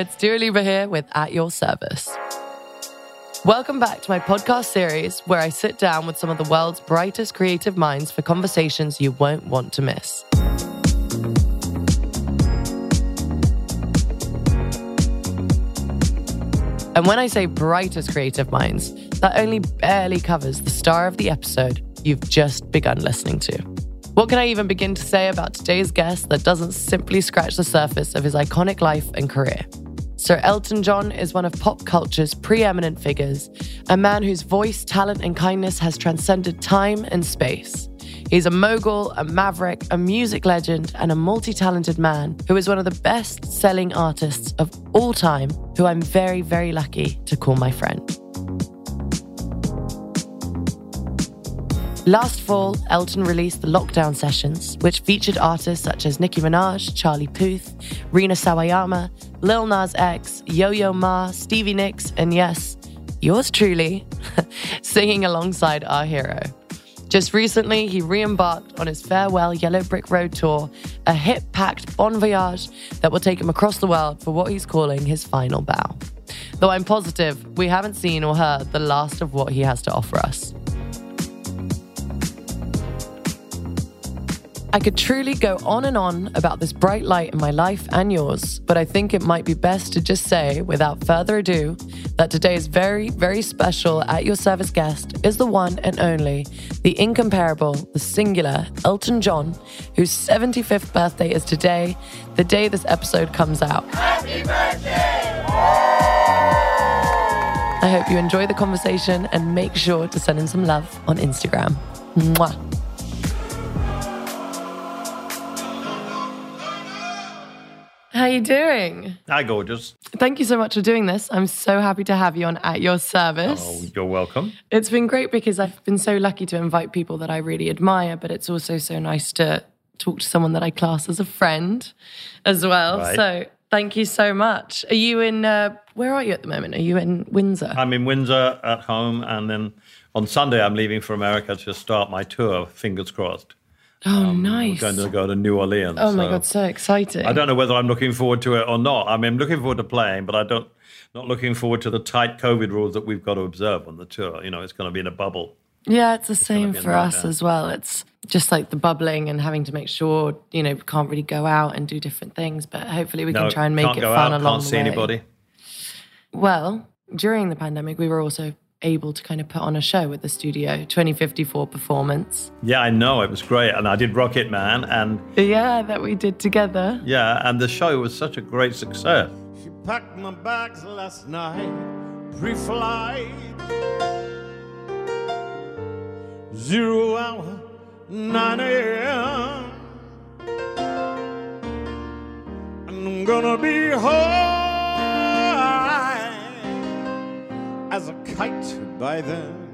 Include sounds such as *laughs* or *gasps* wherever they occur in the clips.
it's Dua Lipa here with At Your Service. Welcome back to my podcast series where I sit down with some of the world's brightest creative minds for conversations you won't want to miss. And when I say brightest creative minds, that only barely covers the star of the episode you've just begun listening to. What can I even begin to say about today's guest that doesn't simply scratch the surface of his iconic life and career? Sir Elton John is one of pop culture's preeminent figures, a man whose voice, talent, and kindness has transcended time and space. He's a mogul, a maverick, a music legend, and a multi talented man who is one of the best selling artists of all time, who I'm very, very lucky to call my friend. Last fall, Elton released the Lockdown Sessions, which featured artists such as Nicki Minaj, Charlie Puth, Rina Sawayama, Lil Nas X, Yo Yo Ma, Stevie Nicks, and yes, yours truly, *laughs* singing alongside our hero. Just recently, he re embarked on his farewell Yellow Brick Road tour, a hit packed bon voyage that will take him across the world for what he's calling his final bow. Though I'm positive we haven't seen or heard the last of what he has to offer us. I could truly go on and on about this bright light in my life and yours, but I think it might be best to just say, without further ado, that today's very, very special at your service guest is the one and only, the incomparable, the singular Elton John, whose 75th birthday is today, the day this episode comes out. Happy birthday! I hope you enjoy the conversation and make sure to send him some love on Instagram. Mwah. How are you doing? Hi, gorgeous. Thank you so much for doing this. I'm so happy to have you on at your service. Oh, you're welcome. It's been great because I've been so lucky to invite people that I really admire, but it's also so nice to talk to someone that I class as a friend as well. Right. So thank you so much. Are you in, uh, where are you at the moment? Are you in Windsor? I'm in Windsor at home, and then on Sunday I'm leaving for America to start my tour. Fingers crossed. Oh, um, I'm nice. going to go to New Orleans. oh my so God, so exciting. I don't know whether I'm looking forward to it or not. I mean, I'm looking forward to playing, but I don't. Not looking forward to the tight COVID rules that we've got to observe on the tour. You know, it's going to be in a bubble. Yeah, it's the same for us as well. It's just like the bubbling and having to make sure, you know, we can't really go out and do different things, but hopefully we No, can try and make it fun out, along Can't the see way. anybody. Well, during the pandemic, we were also able to kind of put on a show at the studio 2054 performance. Yeah, I know it was great, and I did Rocket Man, and Yeah, that we did together. yeah, and the show was such a great success. She packed my bags last night, pre-flight. Zero hour, 9 a.m. And I'm gonna be high kite by then.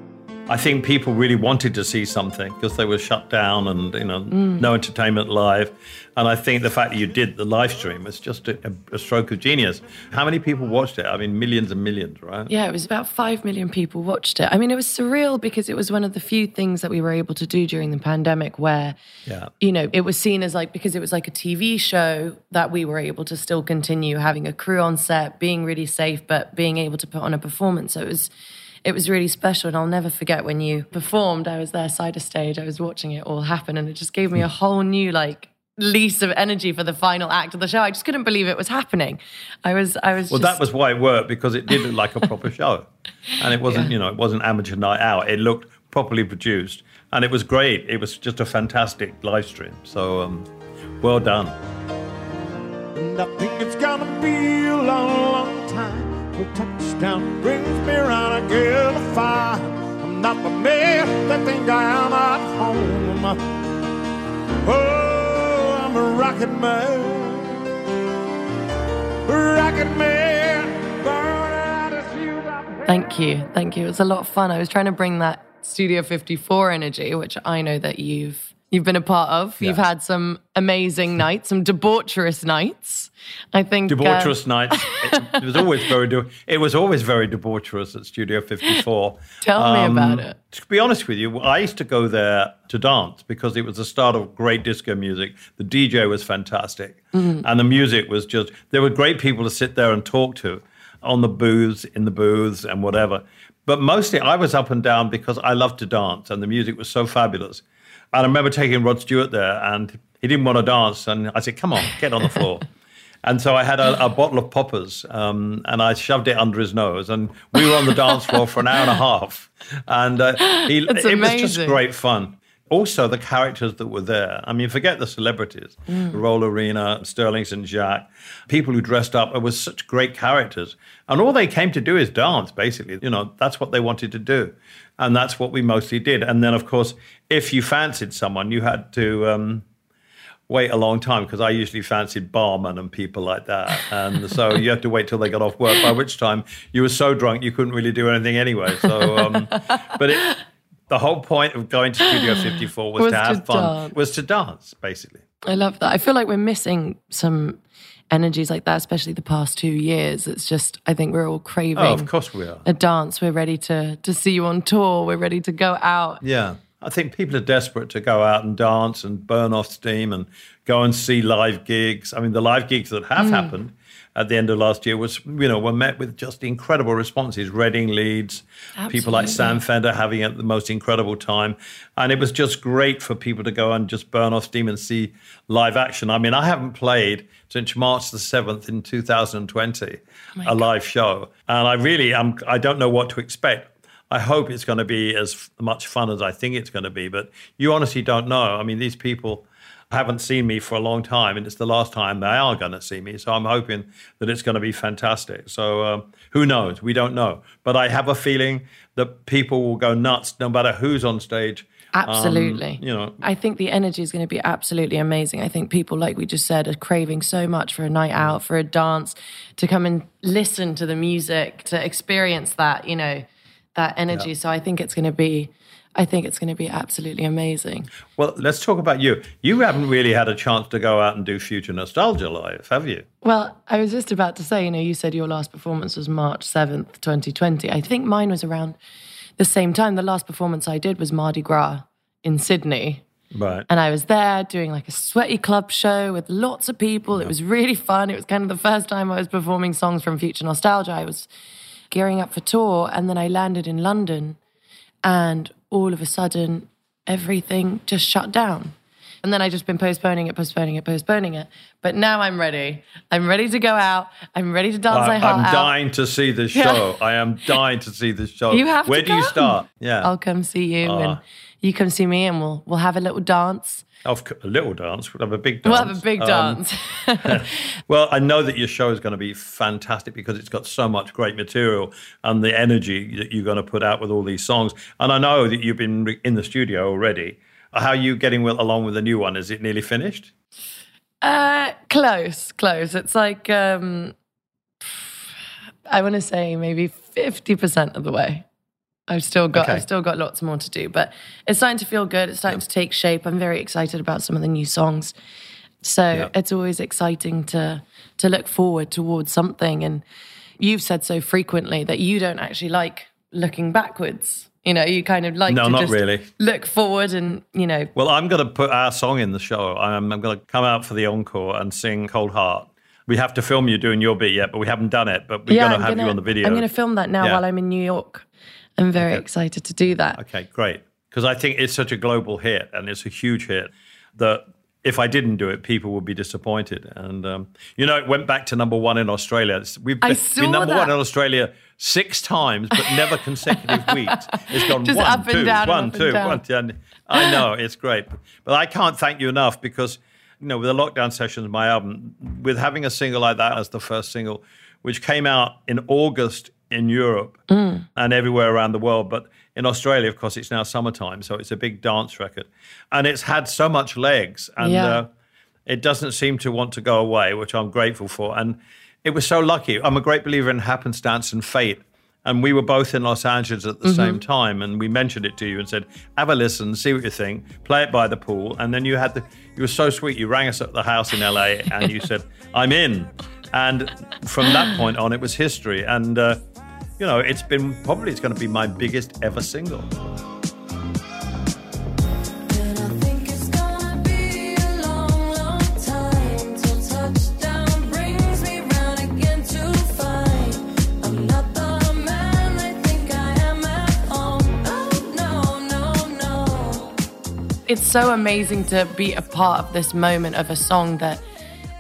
I think people really wanted to see something because they were shut down and you know Mm. no entertainment live, and I think the fact that you did the live stream was just a, a stroke of genius. How many people watched it? I mean, millions and millions, right? Yeah, it was about 5 million people watched it. I mean, it was surreal because it was one of the few things that we were able to do during the pandemic where Yeah. you know, it was seen as like because it was like a TV show that we were able to still continue having a crew on set, being really safe, but being able to put on a performance. So it was it was really special and I'll never forget when you performed. I was there side of stage, I was watching it all happen and it just gave me a whole new like lease of energy for the final act of the show. I just couldn't believe it was happening. I was I was Well, just that was why it worked because it did look like a proper show, and it wasn't you know it wasn't amateur night out. It looked properly produced, and it was great. It was just a fantastic live stream. So, um, well done. A till touchdown brings me around again to fire. I'm not the man that think I am at home. Oh, I'm a rocket man. Rocket man. Thank you. Thank you. It was a lot of fun. I was trying to bring that Studio 54 energy, which I know that you've you've been a part of. You've had some amazing *laughs* nights, some debaucherous nights. I think uh, nights. It, it *laughs* was always very. De- it was always very debaucherous at Studio 54. Tell me about it. To be honest with you, I used to go there to dance because it was the start of great disco music. The DJ was fantastic, Mm-hmm. and the music was just. There were great people to sit there and talk to, on the booths, in the booths, and whatever. But mostly, I was up and down because I loved to dance, and the music was so fabulous. And I remember taking Rod Stewart there, and he didn't want to dance, and I said, "Come on, get on the floor." *laughs* And so I had a, a bottle of poppers, um, and I shoved it under his nose, and we were on the dance floor for an hour and a half, and uh, he, *laughs* it was just great fun. Also, the characters that were there. I mean, forget the celebrities, Mm. Rollerena, Sterling St. Jacques, people who dressed up. It was such great characters, and all they came to do is dance. Basically, you know, that's what they wanted to do, and that's what we mostly did. And then, of course, if you fancied someone, you had to. Um, wait a long time because I usually fancied barman and people like that. And so *laughs* you had to wait till they got off work, by which time you were so drunk you couldn't really do anything anyway. So, um, *laughs* but it, the whole point of going to Studio 54 was, Was to to have fun, dance. was to dance, basically. I love that. I feel like we're missing some energies like that, especially the past two years. It's just, I think we're all craving Oh, of course we are. a dance. We're ready to to see you on tour. We're ready to go out. Yeah. I think people are desperate to go out and dance and burn off steam and go and see live gigs. I mean, the live gigs that have mm. happened at the end of last year was, you know, were met with just incredible responses. Reading Leeds, people like Sam Fender having it the most incredible time. And it was just great for people to go and just burn off steam and see live action. I mean, I haven't played since March the 7th in 2020, a live show. And I really, am I don't know what to expect. I hope it's going to be as much fun as I think it's going to be, but you honestly don't know. I mean, these people haven't seen me for a long time, and it's the last time they are going to see me. So I'm hoping that it's going to be fantastic. So um, who knows? We don't know. But I have a feeling that people will go nuts no matter who's on stage. Um, Absolutely. you know, I think the energy is going to be absolutely amazing. I think people, like we just said, are craving so much for a night out, for a dance, to come and listen to the music, to experience that, you know, that energy. So I think it's going to be, I think it's going to be absolutely amazing. well, let's talk about you. You haven't really had a chance to go out and do Future Nostalgia live, have you? Well, I was just about to say, you know, you said your last performance was March 7th, 2020. I think mine was around the same time. The last performance I did was Mardi Gras in Sydney. Right. And I was there doing like a sweaty club show with lots of people. It was really fun. It was kind of the first time I was performing songs from Future Nostalgia. I was gearing up for tour. And then I landed in London and all of a sudden everything just shut down. And then I've just been postponing it, postponing it, postponing it. But now I'm ready. I'm ready to go out. I'm ready to dance my I, heart I'm out. dying to see this show. I am *laughs* dying to see this show. You have Where do you start? Yeah. I'll come see you Ah. and you come see me and we'll we'll have a little dance. Of a little dance. We'll have a big dance. We'll have a big Um, dance. *laughs* well, I know that your show is going to be fantastic because it's got so much great material and the energy that you're going to put out with all these songs. And I know that you've been in the studio already. How are you getting along with the new one? Is it nearly finished? Uh, close, close. It's like um, I want to say maybe fifty percent of the way. I've still got Okay. I've still got lots more to do, but it's starting to feel good. It's starting to take shape. I'm very excited about some of the new songs. So Yeah. it's always exciting to to look forward towards something. And you've said so frequently that you don't actually like looking backwards. You know, you kind of like No, to not just really. look forward and you know Well, I'm going to put our song in the show. I'm, I'm going to come out for the encore and sing Cold Heart. We have to film you doing your bit yet, but we haven't done it. But we're going to have gonna, you on the video. I'm going to film that now Yeah. while I'm in New York. I'm very excited to do that. Okay, great. Because I think it's such a global hit and it's a huge hit that if I didn't do it, people would be disappointed. And, um, you know, it went back to number one in Australia. It's- We've I been, been number one in Australia six times, but never consecutive weeks. It's gone *laughs* Just one, two, down and one, up and down. one, two. I know, it's great. But I can't thank you enough because, you know, with the lockdown sessions, my album, with having a single like that as the first single, which came out in August in Europe Mm. and everywhere around the world. But in Australia, of course, it's now summertime, so it's a big dance record. And it's had so much legs and Yeah. uh, it doesn't seem to want to go away, which I'm grateful for. And it was so lucky. I'm a great believer in happenstance and fate. And we were both in Los Angeles at the same time, and we mentioned it to you and said, "Have a listen, see what you think, play it by the pool." And then you had the, you were so sweet. You rang us at the house in LA, and you said, *laughs* "I'm in." And from that point on, it was history. And uh, you know, it's been probably it's going to be my biggest ever single. It's so amazing to be a part of this moment of a song that,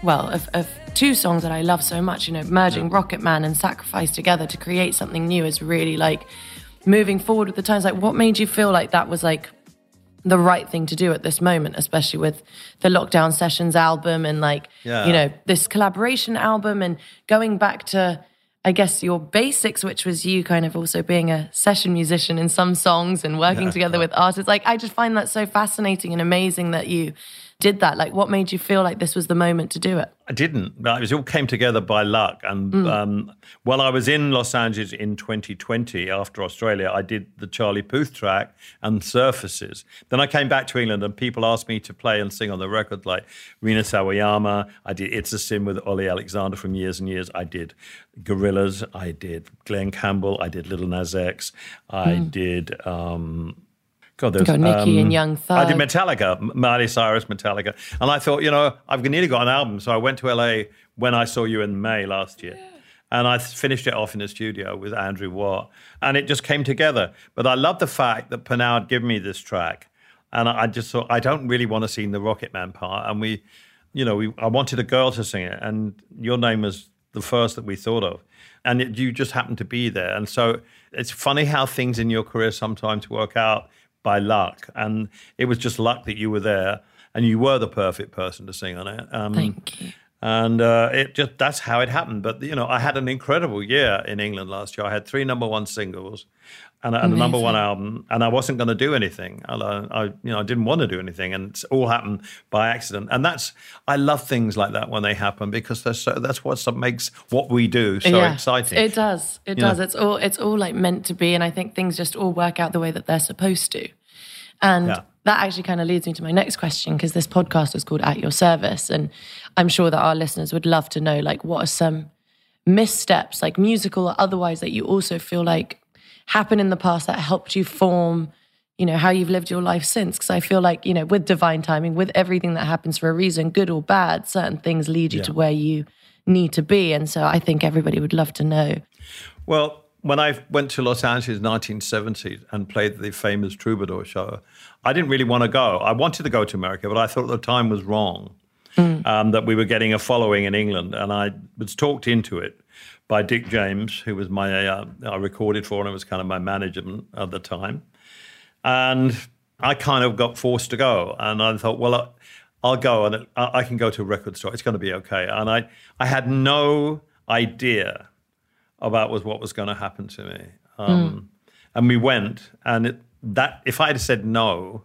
well, of, of two songs that I love so much. You know, merging Rocket Man and Sacrifice together to create something new is really like moving forward with the times. Like, what made you feel like that was like the right thing to do at this moment, especially with the Lockdown Sessions album and like, Yeah. you know, this collaboration album and going back to, I guess, your basics, which was you kind of also being a session musician in some songs and working together with artists. Like, I just find that so fascinating and amazing that you did that. Like, what made you feel like this was the moment to do it? I didn't. It was all came together by luck. And um, while I was in Los Angeles in 2020 after Australia, I did the Charlie Puth track and Surfaces. Then I came back to England and people asked me to play and sing on the record like Rina Sawayama. I did It's a Sin with Olly Alexander from years and years. I did Gorillaz. I did Glen Campbell. I did Little Nas X. I did. Um, God, there's Got Nicki and um, Young Thug. I did Metallica, Miley Cyrus, Metallica, and I thought, you know, I've nearly got an album, so I went to LA when I saw you in May last year, and I finished it off in the studio with Andrew Watt, and it just came together. But I love the fact that PNAU had given me this track, and I I just thought I don't really want to sing the Rocket Man part, and we, you know, we I wanted a girl to sing it, and your name was the first that we thought of, and it, you just happened to be there, and so it's funny how things in your career sometimes work out by luck, and it was just luck that you were there, and you were the perfect person to sing on it. Um, Thank you. and uh, it just that's how it happened. But you know, I had an incredible year in England last year. I had three number one singles and, a- and a number one album, and I wasn't going to do anything. I, I, you know, I didn't want to do anything, and it's all happened by accident. And that's I love things like that when they happen because they're so, that's what makes what we do so Yeah, exciting. It does. It You does. know? It's all it's all like meant to be, and I think things just all work out the way that they're supposed to. And Yeah. that actually kind of leads me to my next question because this podcast is called At Your Service, and I'm sure that our listeners would love to know like what are some missteps, like musical or otherwise, that you also feel like happened in the past that helped you form. You know, how you've lived your life since. Because I feel like, you know, with divine timing, with everything that happens for a reason, good or bad, certain things lead you to where you need to be. And so I think everybody would love to know. Well, when I went to Los Angeles in 1970 and played the famous Troubadour show, I didn't really want to go. I wanted to go to America, but I thought the time was wrong. Um, that we were getting a following in England, and I was talked into it by Dick James, who was my uh, I recorded for and was kind of my management at the time, and I kind of got forced to go, and I thought, well, I- I'll go, and I I can go to a record store. It's going to be okay. And I I had no idea about was what was going to happen to me. Um, And we went, and it, that if I had said no,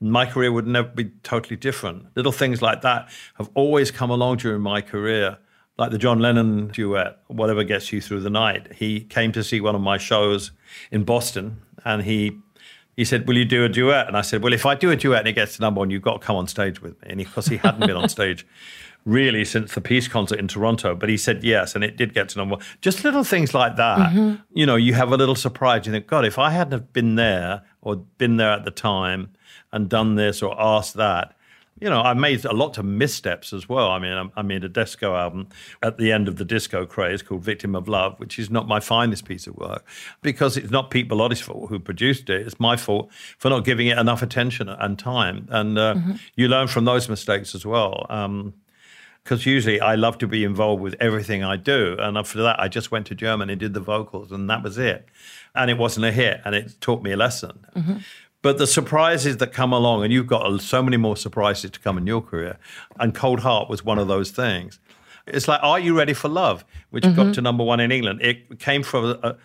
my career would never be totally different. Little things like that have always come along during my career, like the John Lennon duet, "Whatever Gets You Through the Night." He came to see one of my shows in Boston, and he he said, "Will you do a duet?" And I said, "Well, if I do a duet and it gets to number one, you've got to come on stage with me." And because he, hadn't been on stage *laughs* really since the Peace concert in Toronto, but he said yes, and it did get to number one. Just little things like that. Mm-hmm. You know, you have a little surprise. You think, God, if I hadn't have been there or been there at the time and done this or asked that. You know, I made a lot of missteps as well. I mean, I- made a disco album at the end of the disco craze called Victim of Love, which is not my finest piece of work because it's not Pete Bellotte's fault who produced it. It's my fault for not giving it enough attention and time. And uh, you learn from those mistakes as well. Um, because usually I love to be involved with everything I do. And after that, I just went to Germany and did the vocals, and that was it. And it wasn't a hit, and it taught me a lesson. But the surprises that come along, and you've got so many more surprises to come in your career, and Cold Heart was one of those things. It's like, Are You Ready for Love, which got to number one in England. It came from a,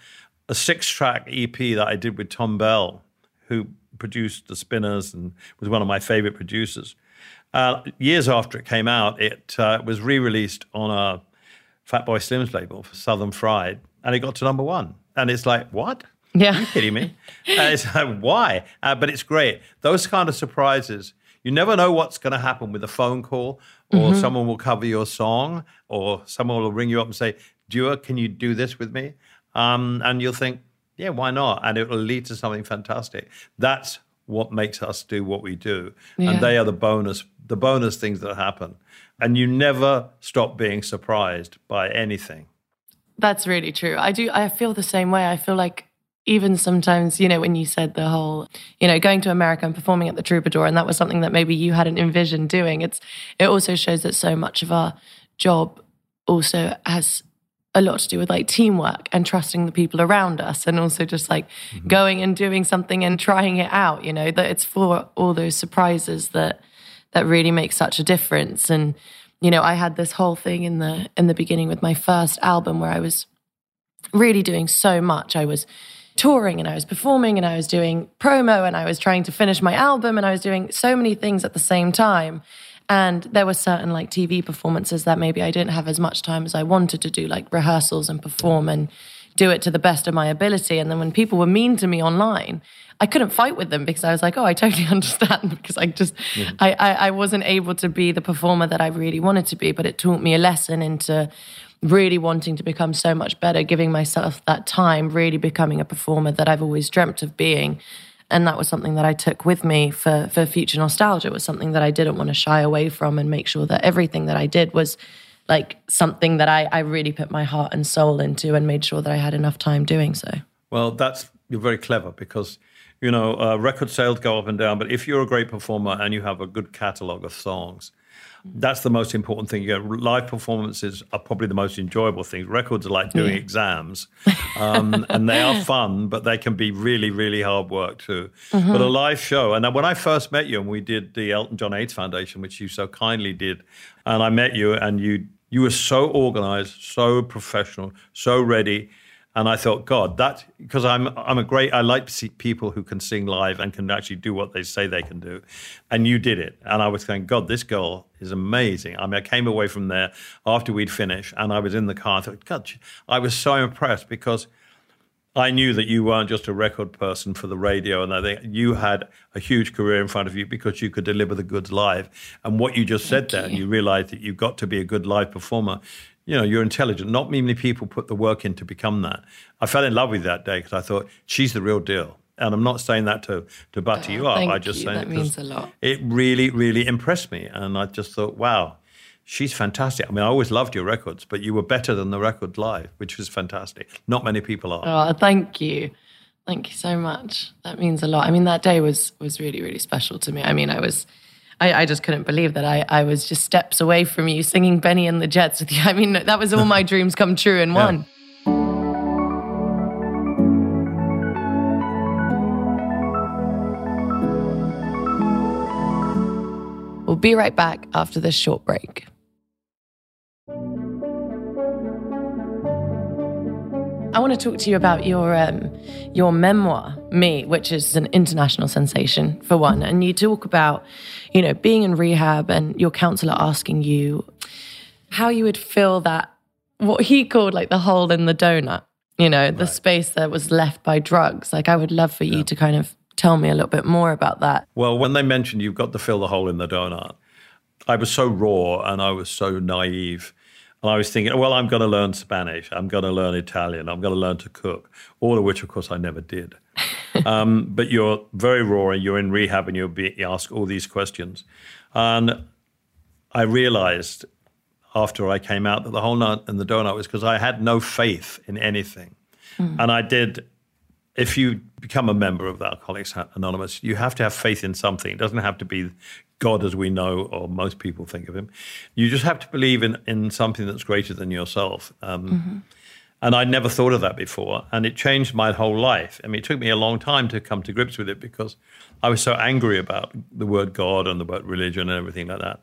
a six track EP that I did with Thom Bell, who produced The Spinners and was one of my favorite producers. Uh, years after it came out, it uh, was re released on a Fatboy Slim's label for Southern Fried, and it got to number one. And it's like, what? Yeah. Are you kidding me? uh, it's like, why? Uh, but it's great. Those kind of surprises. You never know what's going to happen with a phone call, or someone will cover your song, or someone will ring you up and say, Dua, can you do this with me? Um, and you'll think, yeah, why not? And it will lead to something fantastic. That's what makes us do what we do. Yeah. And they are the bonus, the bonus things that happen. And you never stop being surprised by anything. That's really true. I do. I feel the same way. I feel like even sometimes, you know, when you said the whole, you know, going to America and performing at the Troubadour, and that was something that maybe you hadn't envisioned doing. It's it also shows that so much of our job also has a lot to do with like teamwork and trusting the people around us and also just like mm-hmm. going and doing something and trying it out you know that it's for all those surprises that that really make such a difference and you know i had this whole thing in the in the beginning with my first album where i was really doing so much i was touring and i was performing and i was doing promo and i was trying to finish my album and i was doing so many things at the same time. And there were certain like tv performances that maybe i didn't have as much time as i wanted to do like rehearsals and perform and do it to the best of my ability. And then when people were mean to me online i couldn't fight with them because i was like oh i totally *laughs* understand because i just I, I i wasn't able to be the performer that i really wanted to be. But it taught me a lesson into really wanting to become so much better giving myself that time really becoming a performer that i've always dreamt of being and that was something that I took with me for for future nostalgia. It was something that I didn't want to shy away from, and make sure that everything that I did was like something that I, I really put my heart and soul into, and made sure that I had enough time doing so. Well, that's you're very clever because you know uh, record sales go up and down, but if you're a great performer and you have a good catalog of songs, that's the most important thing. You know, live performances are probably the most enjoyable things. Records are like doing exams, *laughs* um, and they are fun, but they can be really, really hard work too. But a live show, and when I first met you, and we did the Elton John AIDS Foundation, which you so kindly did, and I met you, and you you were so organized, so professional, so ready. And I thought, God, that because I'm I'm a great I like to see people who can sing live and can actually do what they say they can do, and you did it. And I was going, God, this girl is amazing. I mean, I came away from there after we'd finished, and I was in the car. I thought, God, I was so impressed because I knew that you weren't just a record person for the radio, and I think you had a huge career in front of you because you could deliver the goods live. And what you just said there, you realized that you've got to be a good live performer. You know, you're intelligent. Not many people put the work in to become that. I fell in love with you that day because I thought she's the real deal. And I'm not saying that to to butter you up. I just you. saying That it means a lot. It really, really impressed me, and I just thought, wow, she's fantastic. I mean, I always loved your records, but you were better than the record live, which was fantastic. Not many people are. Oh, thank you. Thank you so much. That means a lot. I mean, that day was was really, really special to me. I mean, I was I, I just couldn't believe that I, I was just steps away from you singing Benny and the Jets with *laughs* you. I mean, that was all my dreams come true in one. We'll be right back after this short break. I want to talk to you about your um, your memoir, Me, which is an international sensation for one. And you talk about, you know, being in rehab and your counselor asking you how you would fill that what he called like the hole in the donut, you know, the space that was left by drugs. Like I would love for you to kind of tell me a little bit more about that. Well, when they mentioned you've got to fill the hole in the donut, I was so raw and I was so naive. And I was thinking, well, I'm going to learn Spanish. I'm going to learn Italian. I'm going to learn to cook, all of which, of course, I never did. *laughs* um, but you're very raw and you're in rehab and you're being asked all these questions. And I realized after I came out that the whole nut and the donut was because I had no faith in anything. And I did if you become a member of the Alcoholics Anonymous, you have to have faith in something. It doesn't have to be God as we know, or most people think of him. You just have to believe in, in something that's greater than yourself. Um, And I'd never thought of that before. And it changed my whole life. I mean, it took me a long time to come to grips with it because I was so angry about the word God and the word religion and everything like that.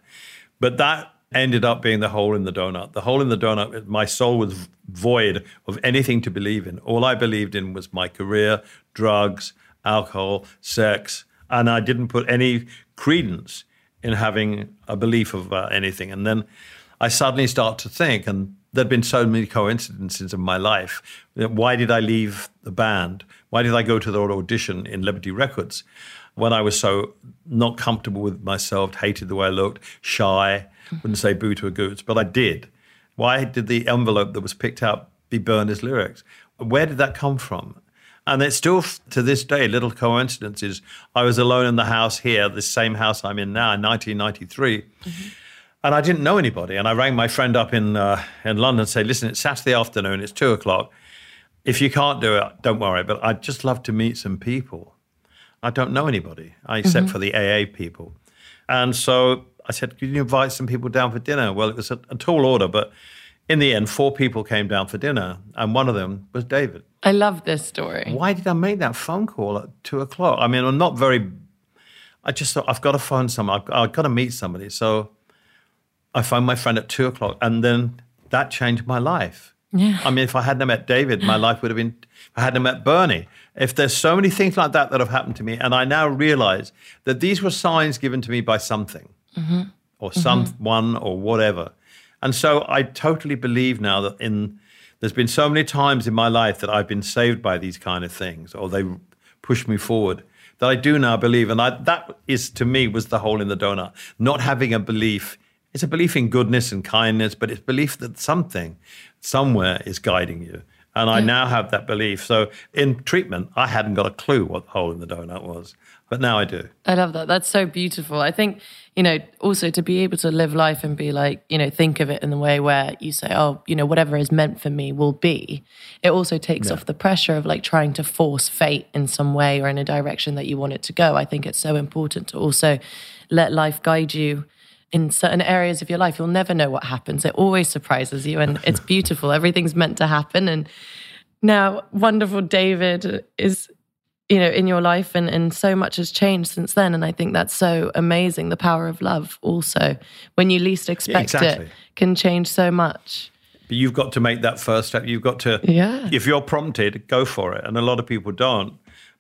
But that ended up being the hole in the donut. The hole in the donut, my soul was void of anything to believe in. All I believed in was my career, drugs, alcohol, sex, and I didn't put any credence in having a belief of uh, anything. And then I suddenly start to think, and there'd been so many coincidences in my life. Why did I leave the band? Why did I go to the audition in Liberty Records when I was so not comfortable with myself, hated the way I looked, shy, wouldn't say boo to a goose, but I did. Why did the envelope that was picked up be Bernie's lyrics? Where did that come from? And it's still to this day little coincidences. I was alone in the house here, the same house I'm in now in 1993. And I didn't know anybody. And I rang my friend up in, uh, in London and said, listen, it's Saturday afternoon, it's two o'clock. If you can't do it, don't worry, but I'd just love to meet some people. I don't know anybody except for the AA people. And so I said, Can you invite some people down for dinner? Well, it was a, a tall order, but in the end, four people came down for dinner, and one of them was David. I love this story. Why did I make that phone call at two o'clock? I mean, I'm not very. I just thought I've got to phone someone. I've, I've got to meet somebody. So I phoned my friend at two o'clock, and then that changed my life. Yeah. I mean, if I hadn't met David, my life would have been. If I hadn't met Bernie, if there's so many things like that that have happened to me, and I now realize that these were signs given to me by something, mm-hmm. or someone, mm-hmm. or whatever. And so I totally believe now that in there's been so many times in my life that I've been saved by these kind of things, or they push me forward. That I do now believe, and I, that is to me was the hole in the donut. Not having a belief, it's a belief in goodness and kindness, but it's belief that something, somewhere, is guiding you. And I now have that belief. So in treatment, I hadn't got a clue what the hole in the donut was, but now I do. I love that. That's so beautiful. I think, you know, also to be able to live life and be like, you know, think of it in the way where you say, oh, you know, whatever is meant for me will be. It also takes off the pressure of like trying to force fate in some way or in a direction that you want it to go. I think it's so important to also let life guide you in certain areas of your life. You'll never know what happens. It always surprises you and it's *laughs* beautiful. Everything's meant to happen. And now, wonderful David is you know in your life and and so much has changed since then and i think that's so amazing the power of love also when you least expect exactly. it can change so much But you've got to make that first step. You've got to, Yeah. if you're prompted, go for it. And a lot of people don't.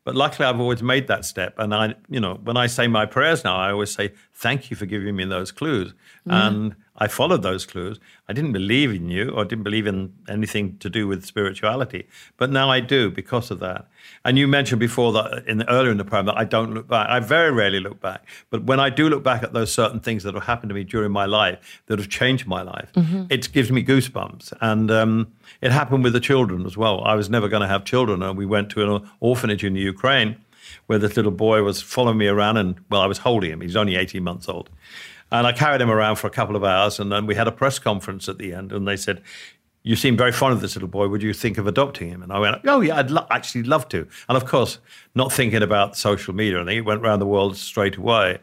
But luckily, I've always made that step. And I, you know, when I say my prayers now, I always say, thank you for giving me those clues. Mm. And I followed those clues. I didn't believe in you or didn't believe in anything to do with spirituality. But now I do because of that. And you mentioned before that in the, earlier in the program that I don't look back. I very rarely look back. But when I do look back at those certain things that have happened to me during my life that have changed my life, it gives me goosebumps. And um, it happened with the children as well. I was never going to have children. And we went to an orphanage in the Ukraine where this little boy was following me around. And well, I was holding him. He's only 18 months old. And I carried him around for a couple of hours. And then we had a press conference at the end. And they said, you seem very fond of this little boy. Would you think of adopting him? And I went, oh, yeah, I'd lo- actually love to. And of course, not thinking about social media. and it went around the world straight away.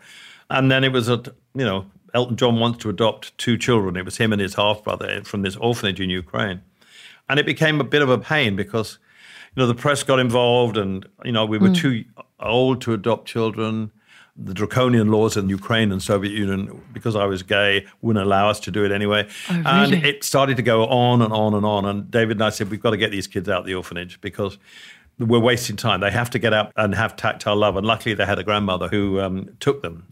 And then it was, a, you know, Elton John wants to adopt two children. It was him and his half brother from this orphanage in Ukraine. And it became a bit of a pain because, you know, the press got involved and, you know, we were mm. too old to adopt children. The draconian laws in Ukraine and Soviet Union, because I was gay, wouldn't allow us to do it anyway. And really? it started to go on and on and on. And David and I said, we've got to get these kids out of the orphanage because we're wasting time. They have to get out and have tactile love. And luckily, they had a grandmother who um, took them.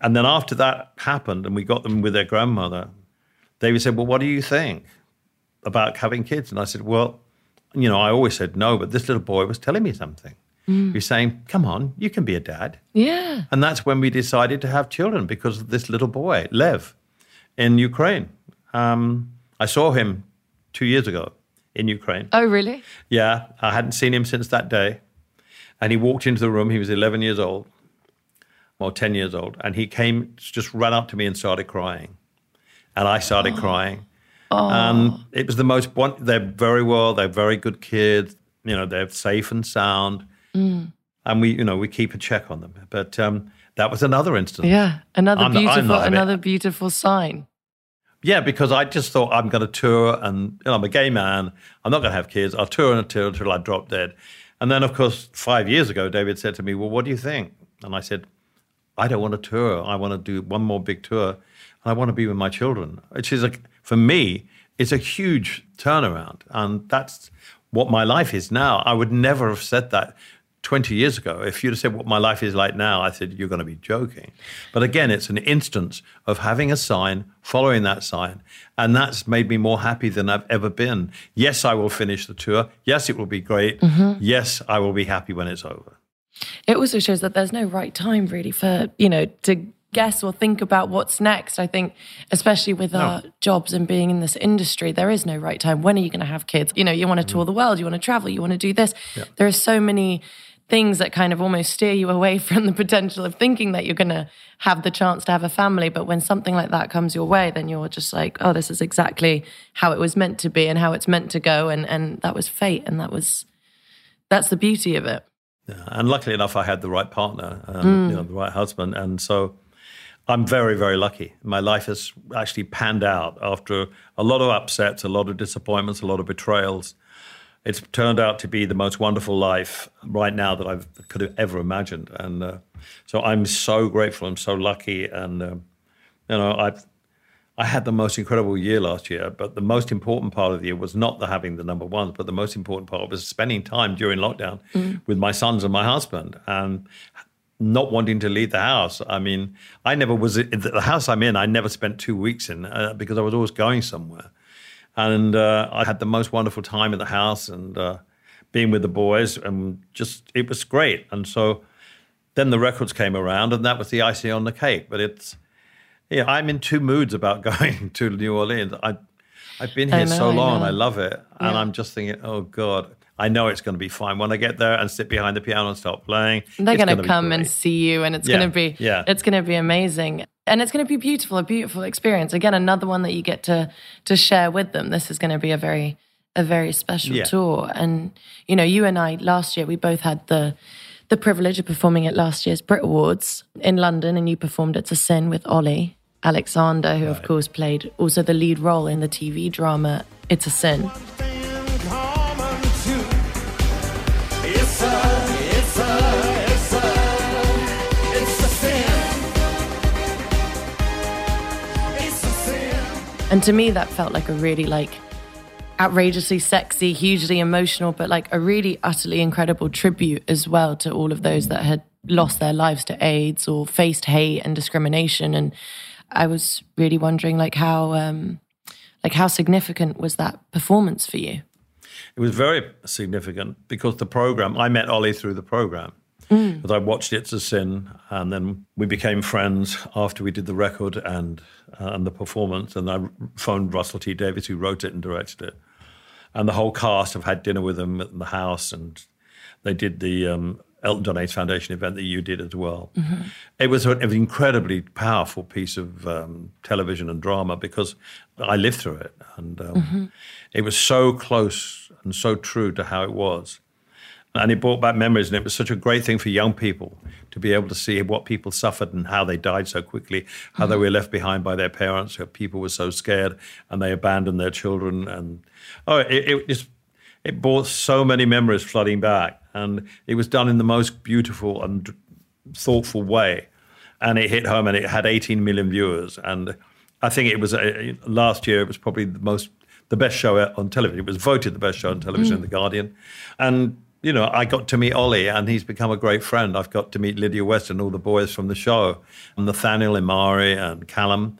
And then after that happened and we got them with their grandmother, David said, Well, what do you think about having kids? And I said, Well, you know, I always said no, but this little boy was telling me something. He's saying, Come on, you can be a dad. yeah And that's when we decided to have children because of this little boy, Lev, in Ukraine. Um, I saw him two years ago in Ukraine. oh really Yeah, I hadn't seen him since that day. And he walked into the room. He was 11 years old, or 10 years old. And he came, just ran up to me and started crying. And I started *gasps* crying. And it was the most, they're very well, they're very good kids. You know, they're safe and sound. And we, you know, we keep a check on them. But um, that was another instance. yeah another I'm beautiful not bit- another beautiful sign Yeah, because I just thought I'm going to tour, and you know, I'm a gay man. I'm not going to have kids. I'll tour until until I drop dead. And then, of course, five years ago, David said to me, "Well, what do you think?" And I said, "I don't want to tour. I want to do one more big tour, and I want to be with my children." Which is a, for me, it's a huge turnaround, and that's what my life is now. I would never have said that 20 years ago, if you'd have said what my life is like now, I said, you're going to be joking. But again, it's an instance of having a sign, following that sign. And that's made me more happy than I've ever been. Yes, I will finish the tour. Yes, it will be great. Mm-hmm. Yes, I will be happy when it's over. It also shows that there's no right time really for, you know, to guess or think about what's next. I think, especially with our jobs and being in this industry, there is no right time. When are you going to have kids? You know, you want to mm. tour the world, you want to travel, you want to do this. There are so many things that kind of almost steer you away *laughs* from the potential of thinking that you're going to have the chance to have a family. But when something like that comes your way, then you're just like, oh, this is exactly how it was meant to be and how it's meant to go. And, and that was fate. And that was, that's the beauty of it. Yeah, and luckily enough, I had the right partner, and, you mm. know, the right husband, and so I'm very, very lucky. My life has actually panned out after a lot of upsets, a lot of disappointments, a lot of betrayals. It's turned out to be the most wonderful life right now that I could have ever imagined, and uh, so I'm so grateful. I'm so lucky, and um, you know, I've I had the most incredible year last year, but the most important part of the year was not the having the number ones, but the most important part was spending time during lockdown with my sons and my husband and not wanting to leave the house. I mean, I never was in the house I'm in. I never spent two weeks in uh, because I was always going somewhere, and uh, I had the most wonderful time in the house and uh, being with the boys, and just it was great. And so then the records came around, and that was the icing on the cake. But it's yeah, I'm in two moods about *laughs* going to New Orleans. I, I've been here know, so long, know. I love it, and Yeah. I'm just thinking, oh God, I know it's going to be fine when I get there and sit behind the piano and start playing. They're going gonna come and see you, and it's Yeah, going to be yeah. it's going to be amazing, and it's going to be beautiful, a beautiful experience. Again, another one that you get to to share with them. This is going to be a very a very special Yeah. tour, and you know, you and I last year we both had the the privilege of performing at last year's Brit Awards in London, and you performed "It's a Sin" with Olly Alexander, who of course played also the lead role in the TV drama "It's a Sin." And to me, that felt like a really like outrageously sexy, hugely emotional, but like a really utterly incredible tribute as well to all of those that had lost their lives to AIDS or faced hate and discrimination. And I was really wondering, like how, um, like how significant was that performance for you? It was very significant because the program, I met Olly through the program. Because I watched It's a Sin, and then we became friends after we did the record and and the performance. And I phoned Russell T Davies, who wrote it and directed it, and the whole cast have had dinner with him at the house, and they did the um, Elton John AIDS Foundation event that you did as well. It was an incredibly powerful piece of um, television and drama because I lived through it, and um, it was so close and so true to how it was. And it brought back memories, and it was such a great thing for young people to be able to see what people suffered and how they died so quickly, how they mm-hmm. were left behind by their parents, how people were so scared and they abandoned their children. And oh, it, it just it brought so many memories flooding back, and it was done in the most beautiful and thoughtful way. And it hit home, and it had 18 million viewers. And I think it was uh, last year. It was probably the most the best show uh, on television. It was voted the best show on television in the Guardian, and you know I got to meet Olly, and he's become a great friend. I've got to meet Lydia West and all the boys from the show, and Nathaniel Omari and Callum.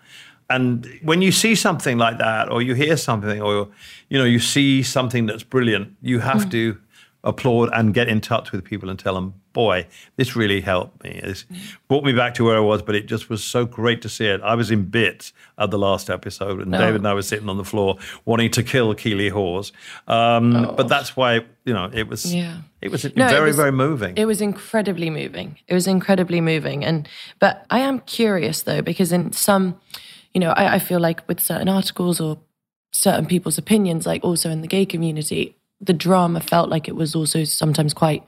And when you see something like that, or you hear something, or you know you see something that's brilliant, you have hmm. to applaud and get in touch with people and tell them, "Boy, this really helped me. This brought me back to where I was." But it just was so great to see it. I was in bits at the last episode, and David and I were sitting on the floor wanting to kill Keeley Hawes. Um, But that's why you know it was. Oh. Yeah. It was No, it very, was- very moving. It was incredibly moving. It was incredibly moving. And but I am curious though, because in some, you know, I, I feel like with certain articles or certain people's opinions, like also in the gay community, the drama felt like it was also sometimes quite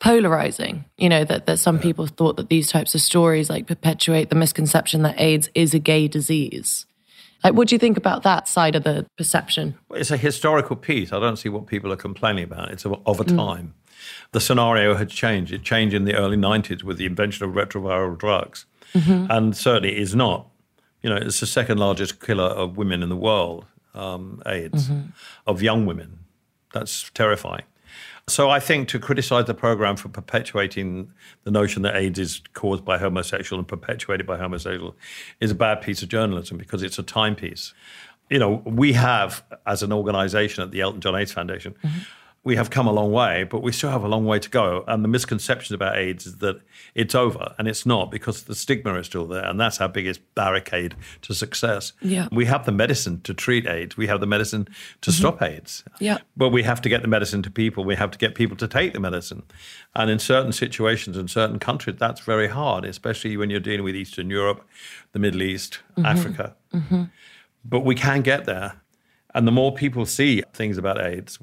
polarizing. You know, that, that some people thought that these types of stories like perpetuate the misconception that AIDS is a gay disease. Like, what do you think about that side of the perception? It's a historical piece. I don't see what people are complaining about. It's of, a mm. time. The scenario had changed. It changed in the early 90s with the invention of retroviral drugs. Mm-hmm. And certainly is not. You know, it's the second largest killer of women in the world, um, AIDS, mm-hmm. of young women. That's terrifying. So I think to criticize the program for perpetuating the notion that AIDS is caused by homosexual and perpetuated by homosexual is a bad piece of journalism because it's a timepiece. You know, we have, as an organization at the Elton John AIDS Foundation, mm-hmm. We have come a long way, but we still have a long way to go. And the misconception about AIDS is that it's over, and it's not because the stigma is still there, and that's our biggest barricade to success. Yeah. We have the medicine to treat AIDS. We have the medicine to mm-hmm. stop AIDS. Yeah. But we have to get the medicine to people. We have to get people to take the medicine. And in certain situations, in certain countries, that's very hard, especially when you're dealing with Eastern Europe, the Middle East, mm-hmm. Africa. Mm-hmm. But we can get there. And the more people see things about AIDS,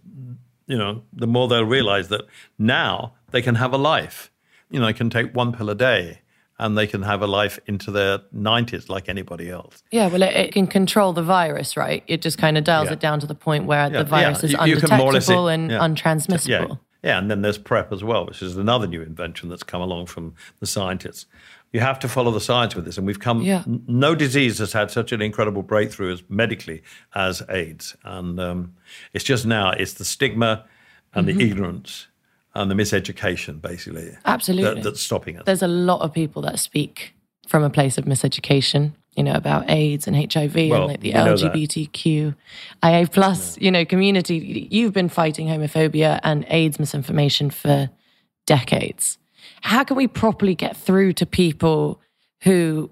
you know, the more they'll realize that now they can have a life. You know, they can take one pill a day and they can have a life into their 90s like anybody else. Yeah, well, it, it can control the virus, right? It just kind of dials Yeah. it down to the point where Yeah, the virus yeah. is You- you can more or less- undetectable and yeah. untransmissible. Yeah. Yeah, and then there's PrEP as well, which is another new invention that's come along from the scientists. You have to follow the science with this, and we've come. Yeah. n- No disease has had such an incredible breakthrough as medically as AIDS, and um, it's just now it's the stigma and Mm-hmm. the ignorance and the miseducation, basically, Absolutely. that, that's stopping us. There's a lot of people that speak from a place of miseducation, you know, about AIDS and HIV Well, and like the. LGBTQIA plus, you know, community. You've been fighting homophobia and AIDS misinformation for decades. How can we properly get through to people who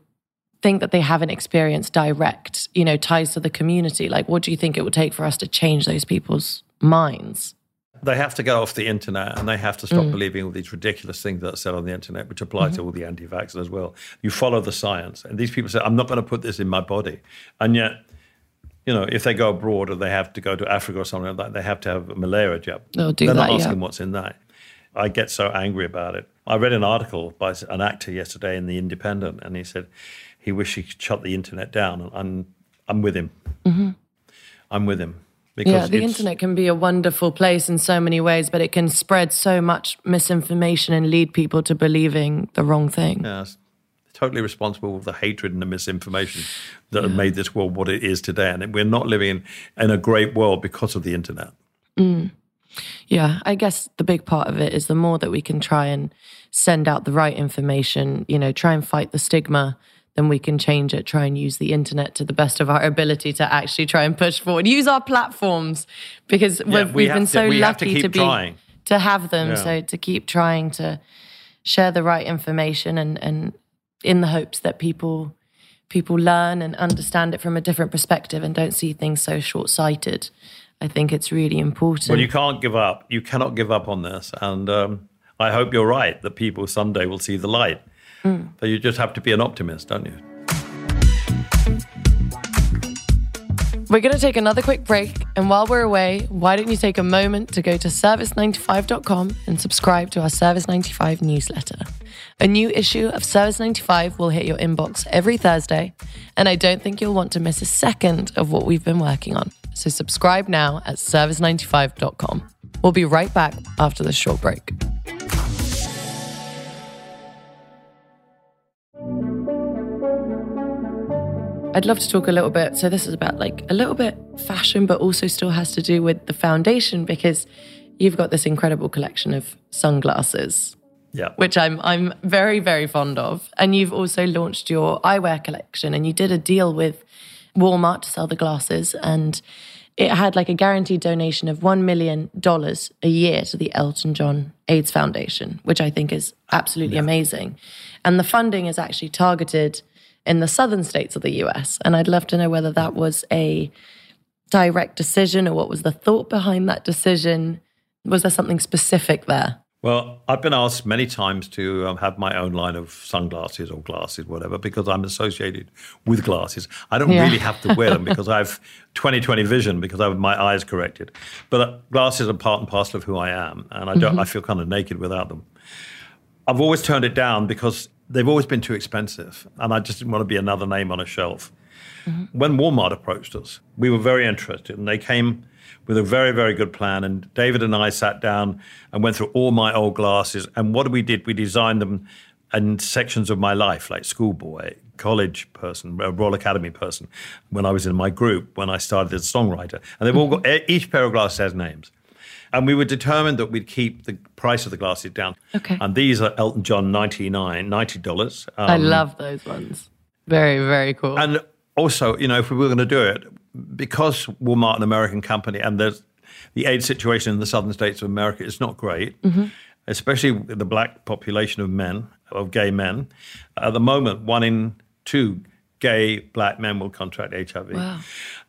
think that they haven't experienced direct, you know, ties to the community? Like, what do you think it would take for us to change those people's minds? they have to go off the internet and they have to stop mm. believing all these ridiculous things that are said on the internet, which apply to mm-hmm. all the anti-vaxxers as well. You follow the science, and these people say, "I'm not going to put this in my body," and yet, you know, if they go abroad or they have to go to Africa or something like that, they have to have a malaria jab. They'll do They're that, not yeah. asking what's in that. I get so angry about it. I read an article by an actor yesterday in the Independent, and he said he wished he could shut the internet down. And I'm, I'm with him. Mm-hmm. I'm with him because Yeah, the internet can be a wonderful place in so many ways, but it can spread so much misinformation and lead people to believing the wrong thing. Yeah, it's totally responsible for the hatred and the misinformation that have made this world what it is today. And we're not living in, in a great world because of the internet. Mm. Yeah, I guess the big part of it is the more that we can try and send out the right information, you know, try and fight the stigma, then we can change it, try and use the internet to the best of our ability to actually try and push forward, use our platforms because we've, we we've been to- so we have to lucky to be trying. to have them. Yeah. So to keep trying to share the right information and and in the hopes that people people learn and understand it from a different perspective and don't see things so short sighted. I think it's really important. Well, you can't give up. You cannot give up on this. And um, I hope you're right that people someday will see the light. But you just have to be an optimist, don't you? We're going to take another quick break. And while we're away, why don't you take a moment to go to service95.com and subscribe to our Service 95 newsletter? A new issue of Service 95 will hit your inbox every Thursday. And I don't think you'll want to miss a second of what we've been working on. So subscribe now at service95.com. We'll be right back after this short break. I'd love to talk a little bit. So, this is about like a little bit fashion, but also still has to do with the foundation because you've got this incredible collection of sunglasses, Yeah. which I'm I'm very very fond of. And you've also launched your eyewear collection, and you did a deal with Walmart to sell the glasses, and it had like a guaranteed donation of one million dollars a year to the Elton John AIDS Foundation, which I think is absolutely amazing. And the funding is actually targeted in the southern states of the US. And I'd love to know whether that was a direct decision or what was the thought behind that decision. Was there something specific there? Well, I've been asked many times to um, have my own line of sunglasses or glasses, whatever, because I'm associated with glasses. I don't Yeah. really have to wear them *laughs* because I have 20/20 vision because I have my eyes corrected. But uh, glasses are part and parcel of who I am, and I don't. I feel kind of naked without them. I've always turned it down because they've always been too expensive, and I just didn't want to be another name on a shelf. When Walmart approached us, we were very interested, and they came with a very, very good plan. And David and I sat down and went through all my old glasses. And what we did, we designed them in sections of my life, like schoolboy, college person, Royal Academy person, when I was in my group, when I started as a songwriter. And they've all got, each pair of glasses has names. And we were determined that we'd keep the price of the glasses down. Okay. And these are Elton John 99 $90. Um, I love those ones. Very, very cool. And also, you know, if we were going to do it, because Walmart, an American company, and the AIDS situation in the southern states of America is not great, especially the black population of men, of gay men. At the moment, one in two gay black men will contract HIV. Wow.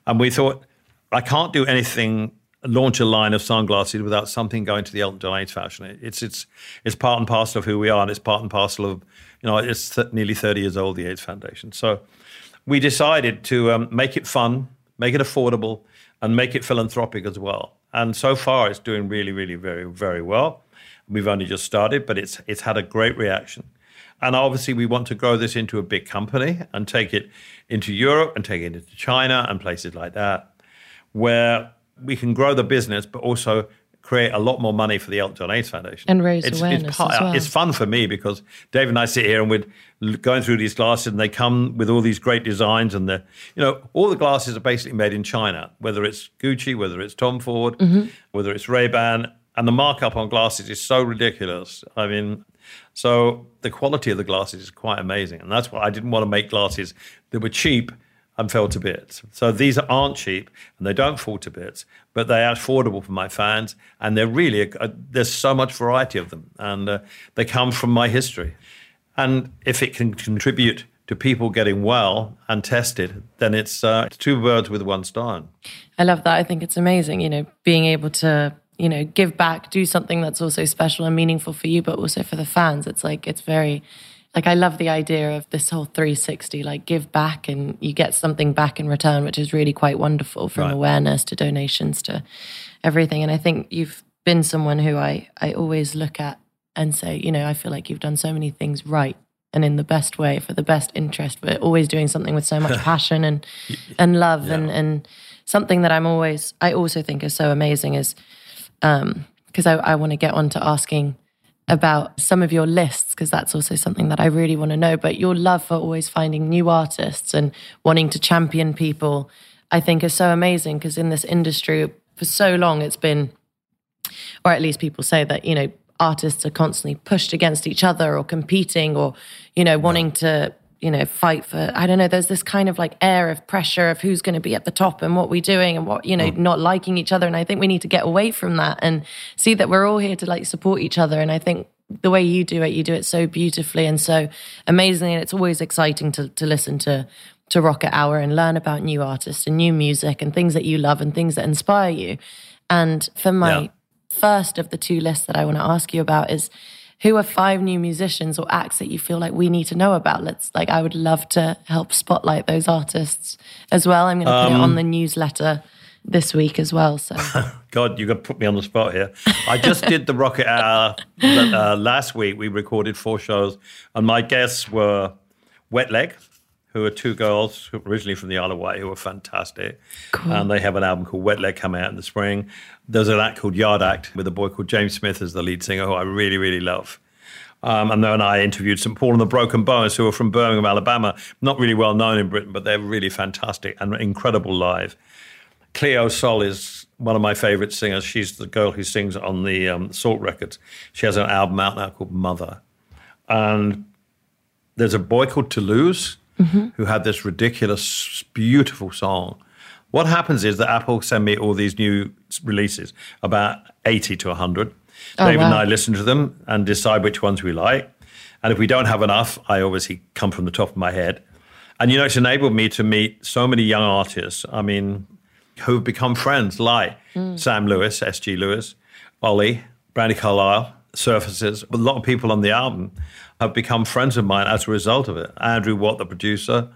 And we thought, I can't do anything, launch a line of sunglasses without something going to the Elton John AIDS fashion. It's it's it's part and parcel of who we are, and it's part and parcel of you know it's th- nearly thirty years old, the AIDS Foundation. So we decided to um, make it fun, make it affordable, and make it philanthropic as well. And so far, it's doing really, really, very, very well. We've only just started, but it's it's had a great reaction. And obviously, we want to grow this into a big company and take it into Europe and take it into China and places like that, where we can grow the business, but also create a lot more money for the Elton John AIDS Foundation. And raise it's, awareness it's, part- as well. it's fun for me because Dave and I sit here and we're going through these glasses and they come with all these great designs and the you know all the glasses are basically made in China whether it's Gucci whether it's Tom Ford Mm-hmm. whether it's Ray-Ban and the markup on glasses is so ridiculous I mean so the quality of the glasses is quite amazing and that's why I didn't want to make glasses that were cheap and fell to bits. So these aren't cheap and they don't fall to bits, but they are affordable for my fans, and they're really a, there's so much variety of them, and uh, they come from my history. And if it can contribute to people getting well and tested, then it's, uh, it's two birds with one stone. I love that. I think it's amazing, you know, being able to, you know, give back, do something that's also special and meaningful for you, but also for the fans. It's like, it's very, like, I love the idea of this whole 360, like, give back and you get something back in return, which is really quite wonderful from Right. awareness to donations to everything. And I think you've been someone who I, I always look at and say, you know, I feel like you've done so many things right and in the best way for the best interest, but always doing something with so much *laughs* passion and and love and and something that I'm always I also think is so amazing is um because I, I want to get on to asking about some of your lists because that's also something that I really want to know. But your love for always finding new artists and wanting to champion people, I think is so amazing because in this industry for so long it's been or at least people say that you know artists are constantly pushed against each other or competing or you know wanting to you know fight for i don't know there's this kind of like air of pressure of who's going to be at the top and what we're doing and what you know mm. not liking each other. And i think we need to get away from that and see that we're all here to like support each other. And i think the way you do it you do it so beautifully and so amazingly. And it's always exciting to to listen to to rocket hour and learn about new artists and new music and things that you love and things that inspire you. And for my Yeah. first of the two lists that I want to ask you about is who are five new musicians or acts that you feel like we need to know about? Let's like I would love to help spotlight those artists as well. I'm going to put it Um, on the newsletter this week as well. So *laughs* God, you're going to put me on the spot here. I just did the Rocket Hour uh, last week. We recorded four shows, and my guests were Wet Leg, who are two girls originally from the Isle of Wight who are fantastic. And they have an album called Wet Leg coming out in the spring. There's an act called Yard Act with a boy called James Smith as the lead singer, who I really, really love. Um, and then I interviewed St. Paul and the Broken Bones, who are from Birmingham, Alabama. Not really well known in Britain, but they're really fantastic and incredible live. Cleo Sol is one of my favorite singers. She's the girl who sings on the um, SAULT Records. She has an album out now called Mother. And there's a boy called Toulouse Mm-hmm. who had this ridiculous, beautiful song. What happens is that Apple send me all these new releases, about 80 to 100. Oh, David and. I listen to them and decide which ones we like. And if we don't have enough, I obviously come from the top of my head. And you know, it's enabled me to meet so many young artists. I mean, who've become friends, like mm. Sam Lewis, S.G. Lewis, Olly, Brandi Carlile, Surfaces. A lot of people on the album have become friends of mine as a result of it. Andrew Watt, the producer.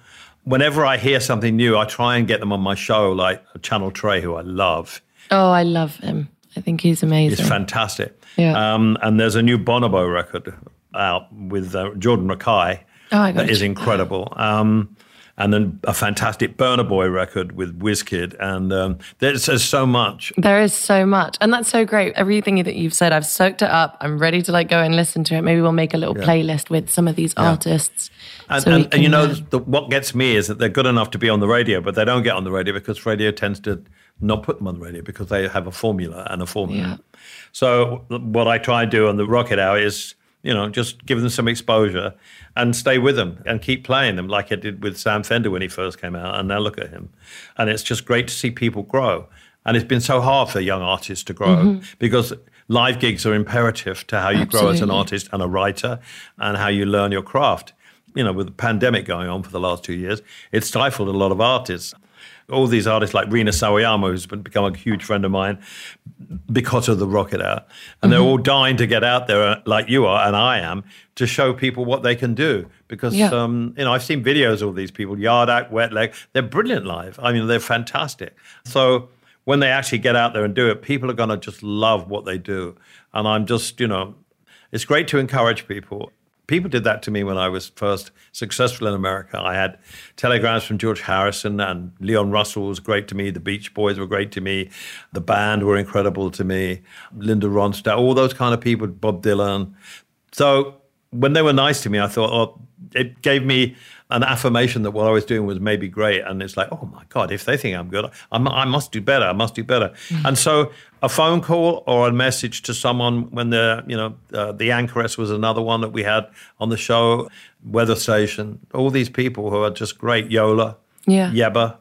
Whenever I hear something new, I try and get them on my show, like Channel Tres, who I love. oh, I love him. I think he's amazing. It's fantastic. Yeah. Um, and there's a new Bonobo record out with uh, Jordan Rakei Oh, that is incredible. Um, and then a fantastic Burna Boy record with Wizkid. And um, there's, there's so much. There is so much, and that's so great. Everything that you've said, I've soaked it up. I'm ready to like go and listen to it. Maybe we'll make a little playlist with some of these artists. And, so and, and you know, uh, the, what gets me is that they're good enough to be on the radio, but they don't get on the radio because radio tends to not put them on the radio because they have a formula and a formula. Yeah. So what I try and do on the Rocket Hour is, you know, just give them some exposure and stay with them and keep playing them like I did with Sam Fender when he first came out. And now look at him. And it's just great to see people grow. And it's been so hard for young artists to grow mm-hmm. because live gigs are imperative to how you grow as an artist and a writer and how you learn your craft. You know, with the pandemic going on for the last two years, it stifled a lot of artists. All these artists like Rina Sawayama, who's been, become a huge friend of mine because of the Rocket Hour. And they're all dying to get out there, uh, like you are and I am, to show people what they can do. Because, Yeah. um, you know, I've seen videos of all these people, Yard Act, Wet Leg. They're brilliant live. I mean, they're fantastic. So when they actually get out there and do it, people are going to just love what they do. And I'm just, you know, it's great to encourage people. People did that to me when I was first successful in America. I had telegrams from George Harrison and Leon Russell was great to me. The Beach Boys were great to me. The band were incredible to me. Linda Ronstadt, all those kind of people, Bob Dylan. So when they were nice to me, I thought, oh, it gave me an affirmation that what I was doing was maybe great. And it's like, oh my God, if they think I'm good, I'm, I must do better. I must do better. And so a phone call or a message to someone when the, you know, uh, the anchoress was another one that we had on the show, Weather Station, all these people who are just great. Yola, Yeah. Yebba.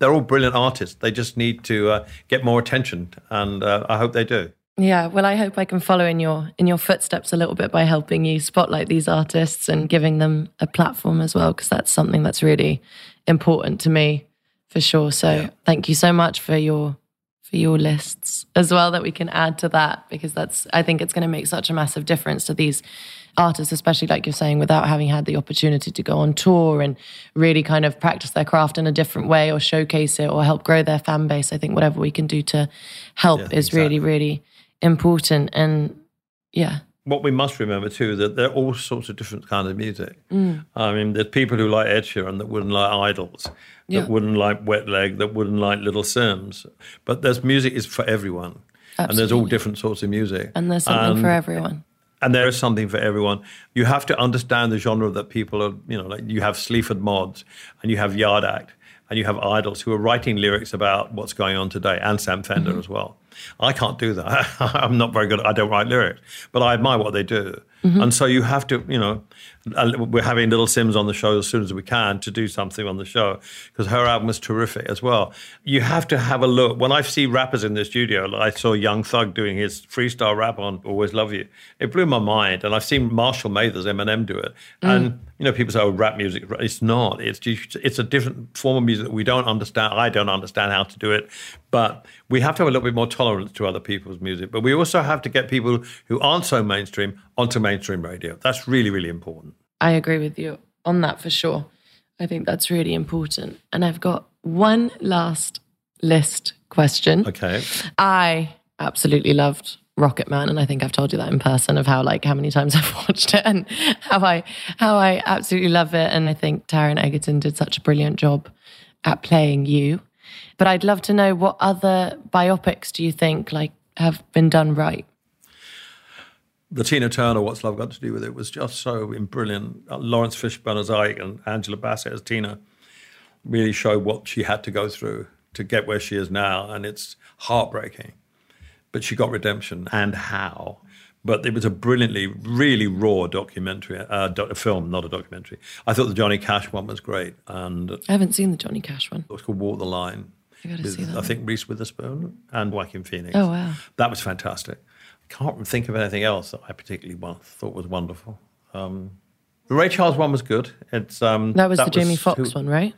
They're all brilliant artists. They just need to uh, get more attention. And uh, I hope they do. Yeah, well, I hope I can follow in your in your footsteps a little bit by helping you spotlight these artists and giving them a platform as well, because that's something that's really important to me, for sure. So, thank you so much for your for your lists as well that we can add to that, because that's I think it's going to make such a massive difference to these artists, especially like you're saying, without having had the opportunity to go on tour and really kind of practice their craft in a different way or showcase it or help grow their fan base. I think whatever we can do to help Yeah, is really, really important. And yeah, what we must remember too that there are all sorts of different kinds of music. Mm. I mean, there's people who like Ed Sheeran that wouldn't like IDLES, that Yeah. wouldn't like Wet Leg, that wouldn't like Little Simz. But there's music is for everyone, and there's all different sorts of music. and there's something And- for everyone. and there is something for everyone. You have to understand the genre that people are, you know, like you have Sleaford Mods and you have Yard Act and you have IDLES who are writing lyrics about what's going on today and Sam Fender as well. I can't do that. *laughs* I'm not very good. I don't write lyrics, but I admire what they do. Mm-hmm. And so you have to, you know, we're having Little Simz on the show as soon as we can to do something on the show because her album is terrific as well. You have to have a look. When I see rappers in the studio, like I saw Young Thug doing his freestyle rap on Always Love You, it blew my mind. And I've seen Marshall Mathers, Eminem, do it. Mm. And, you know, people say, oh, rap music. It's not. It's, just, it's a different form of music that we don't understand. I don't understand how to do it. But we have to have a little bit more tolerance to other people's music. But we also have to get people who aren't so mainstream onto mainstream radio. That's really, really important. I agree with you on that for sure. I think that's really important. And I've got one last list question. Okay. I absolutely loved Rocketman, and I think I've told you that in person of how like how many times *laughs* I've watched it and how I how I absolutely love it. And I think Taron Egerton did such a brilliant job at playing you. But I'd love to know what other biopics do you think like have been done right? the Tina Turner, What's Love Got to Do with It, was just so brilliant. Uh, Laurence Fishburne as Ike and Angela Bassett as Tina really showed what she had to go through to get where she is now, and it's heartbreaking. But she got redemption, and how? But it was a brilliantly, really raw documentary, uh, doc- a film, not a documentary. I thought the Johnny Cash one was great, and I haven't seen the Johnny Cash one. was called Walk the Line. I gotta with, see that I think Reese Witherspoon and Joaquin Phoenix. Oh, wow. that was fantastic. Can't think of anything else that I particularly thought was wonderful. Um, the Ray Charles one was good. It's um, That was the Jamie Foxx who- one, right?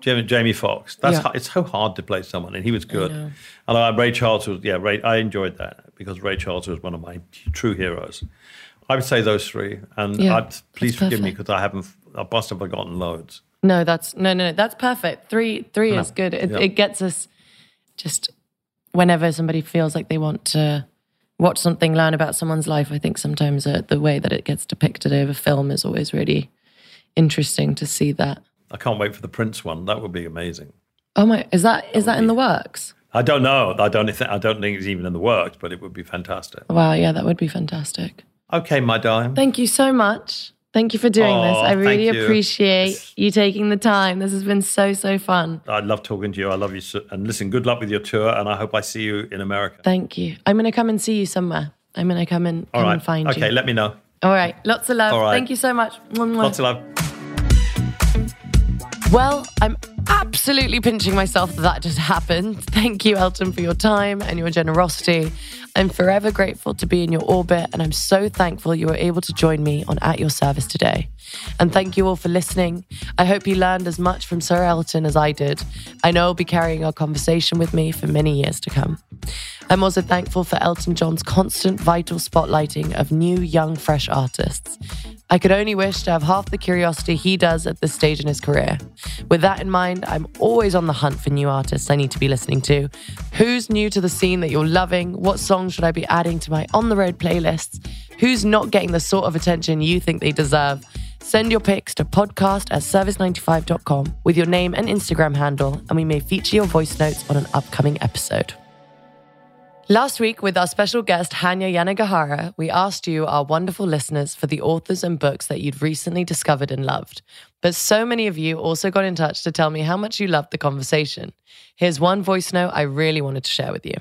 Jamie, Jamie Foxx. That's Yeah. hard, it's so hard to play someone, and he was good. know. And uh, Ray Charles was yeah. Ray, I enjoyed that because Ray Charles was one of my true heroes. I would say those three, and Yeah, I'd, please forgive me because I haven't. I must have forgotten loads. No, that's no, no, no. That's perfect. Three, three is good. It, Yeah. it gets us just whenever somebody feels like they want to watch something, learn about someone's life. I think sometimes uh, the way that it gets depicted over film is always really interesting to see that. I can't wait for the Prince one. That would be amazing. Oh my, is that is that in the works? I don't know. I don't think. I don't think it's even in the works, but it would be fantastic. Wow, yeah, that would be fantastic. Okay, my darling. Thank you so much. Thank you for doing this. Oh, I really you. appreciate It's- you taking the time. This has been so, so fun. I love talking to you. I love you. So, and listen, good luck with your tour. And I hope I see you in America. Thank you. I'm going to come and see you somewhere. I'm going to come and All come right. and find okay, you. Okay, let me know. All right. Lots of love. All right. Thank you so much. Lots of love. Well, I'm absolutely pinching myself that that just happened. *laughs* Thank you, Elton, for your time and your generosity. I'm forever grateful to be in your orbit, and I'm so thankful you were able to join me on At Your Service today. And thank you all for listening. I hope you learned as much from Sir Elton as I did. I know I'll be carrying our conversation with me for many years to come. I'm also thankful for Elton John's constant vital spotlighting of new, young, fresh artists. I could only wish to have half the curiosity he does at this stage in his career. With that in mind, I'm always on the hunt for new artists I need to be listening to. Who's new to the scene that you're loving? What songs should I be adding to my on the road playlists? Who's not getting the sort of attention you think they deserve? Send your pics to podcast at service95.com with your name and Instagram handle, and we may feature your voice notes on an upcoming episode. Last week, with our special guest, Hanya Yanagihara, we asked you, our wonderful listeners, for the authors and books that you'd recently discovered and loved. But so many of you also got in touch to tell me how much you loved the conversation. Here's one voice note I really wanted to share with you.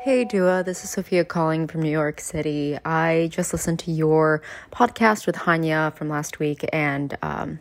Hey Dua, this is Sophia calling from New York City. I just listened to your podcast with Hanya from last week and um,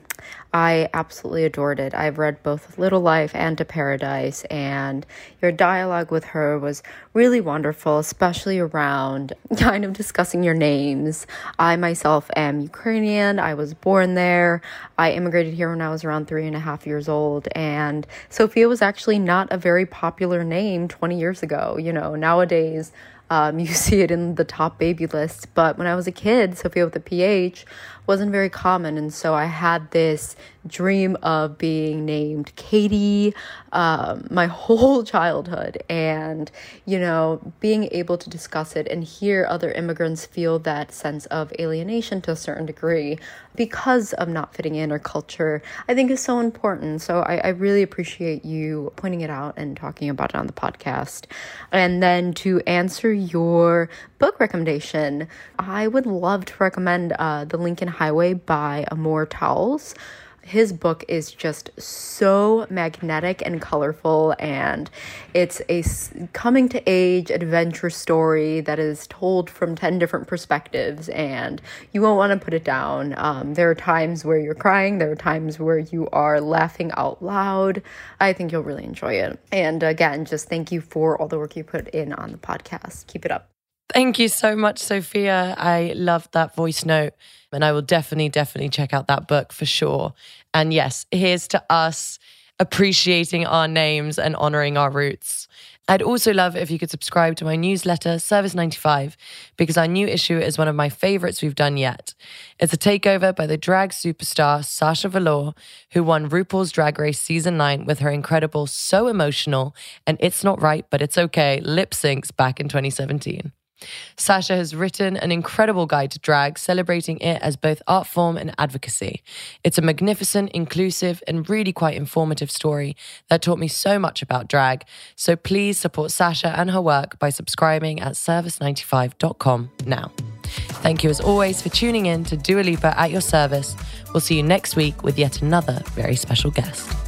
I absolutely adored it. I've read both Little Life and To Paradise, and your dialogue with her was really wonderful, especially around *laughs* kind of discussing your names. I myself am Ukrainian, I was born there. I immigrated here when I was around three and a half years old, and Sophia was actually not a very popular name 20 years ago. You know, nowadays, um, *laughs* you see it in the top baby list. but when I was a kid, Sophia with a PH wasn't very common. And so I had this dream of being named Katie um, my *laughs* whole childhood. And, you know, being able to discuss it and hear other immigrants feel that sense of alienation to a certain degree because of not fitting in or culture, I think is so important. So I, I really appreciate you pointing it out and talking about it on the podcast. And then to answer your book recommendation, I would love to recommend uh, The Lincoln Highway by Amor Towles his book is just so magnetic and colorful and it's a coming to age adventure story that is told from 10 different perspectives and you won't want to put it down. Um, there are times where you're crying there are times where you are laughing out loud. I think you'll really enjoy it. And again just thank you for all the work you put in on the podcast. Keep it up Thank you so much, Sophia. I loved that voice note, and I will definitely, definitely check out that book for sure. And yes, here's to us appreciating our names and honoring our roots. I'd also love if you could subscribe to my newsletter, Service 95, because our new issue is one of my favorites we've done yet. It's a takeover by the drag superstar Sasha Velour, who won RuPaul's Drag Race Season 9 with her incredible So Emotional and It's Not Right, But It's Okay lip syncs back in 2017. Sasha has written an incredible guide to drag, celebrating it as both art form and advocacy. It's a magnificent, inclusive, and really quite informative story that taught me so much about drag. So please support Sasha and her work by subscribing at service95.com now. Thank you as always for tuning in to Dua Lipa at your service. We'll see you next week with yet another very special guest.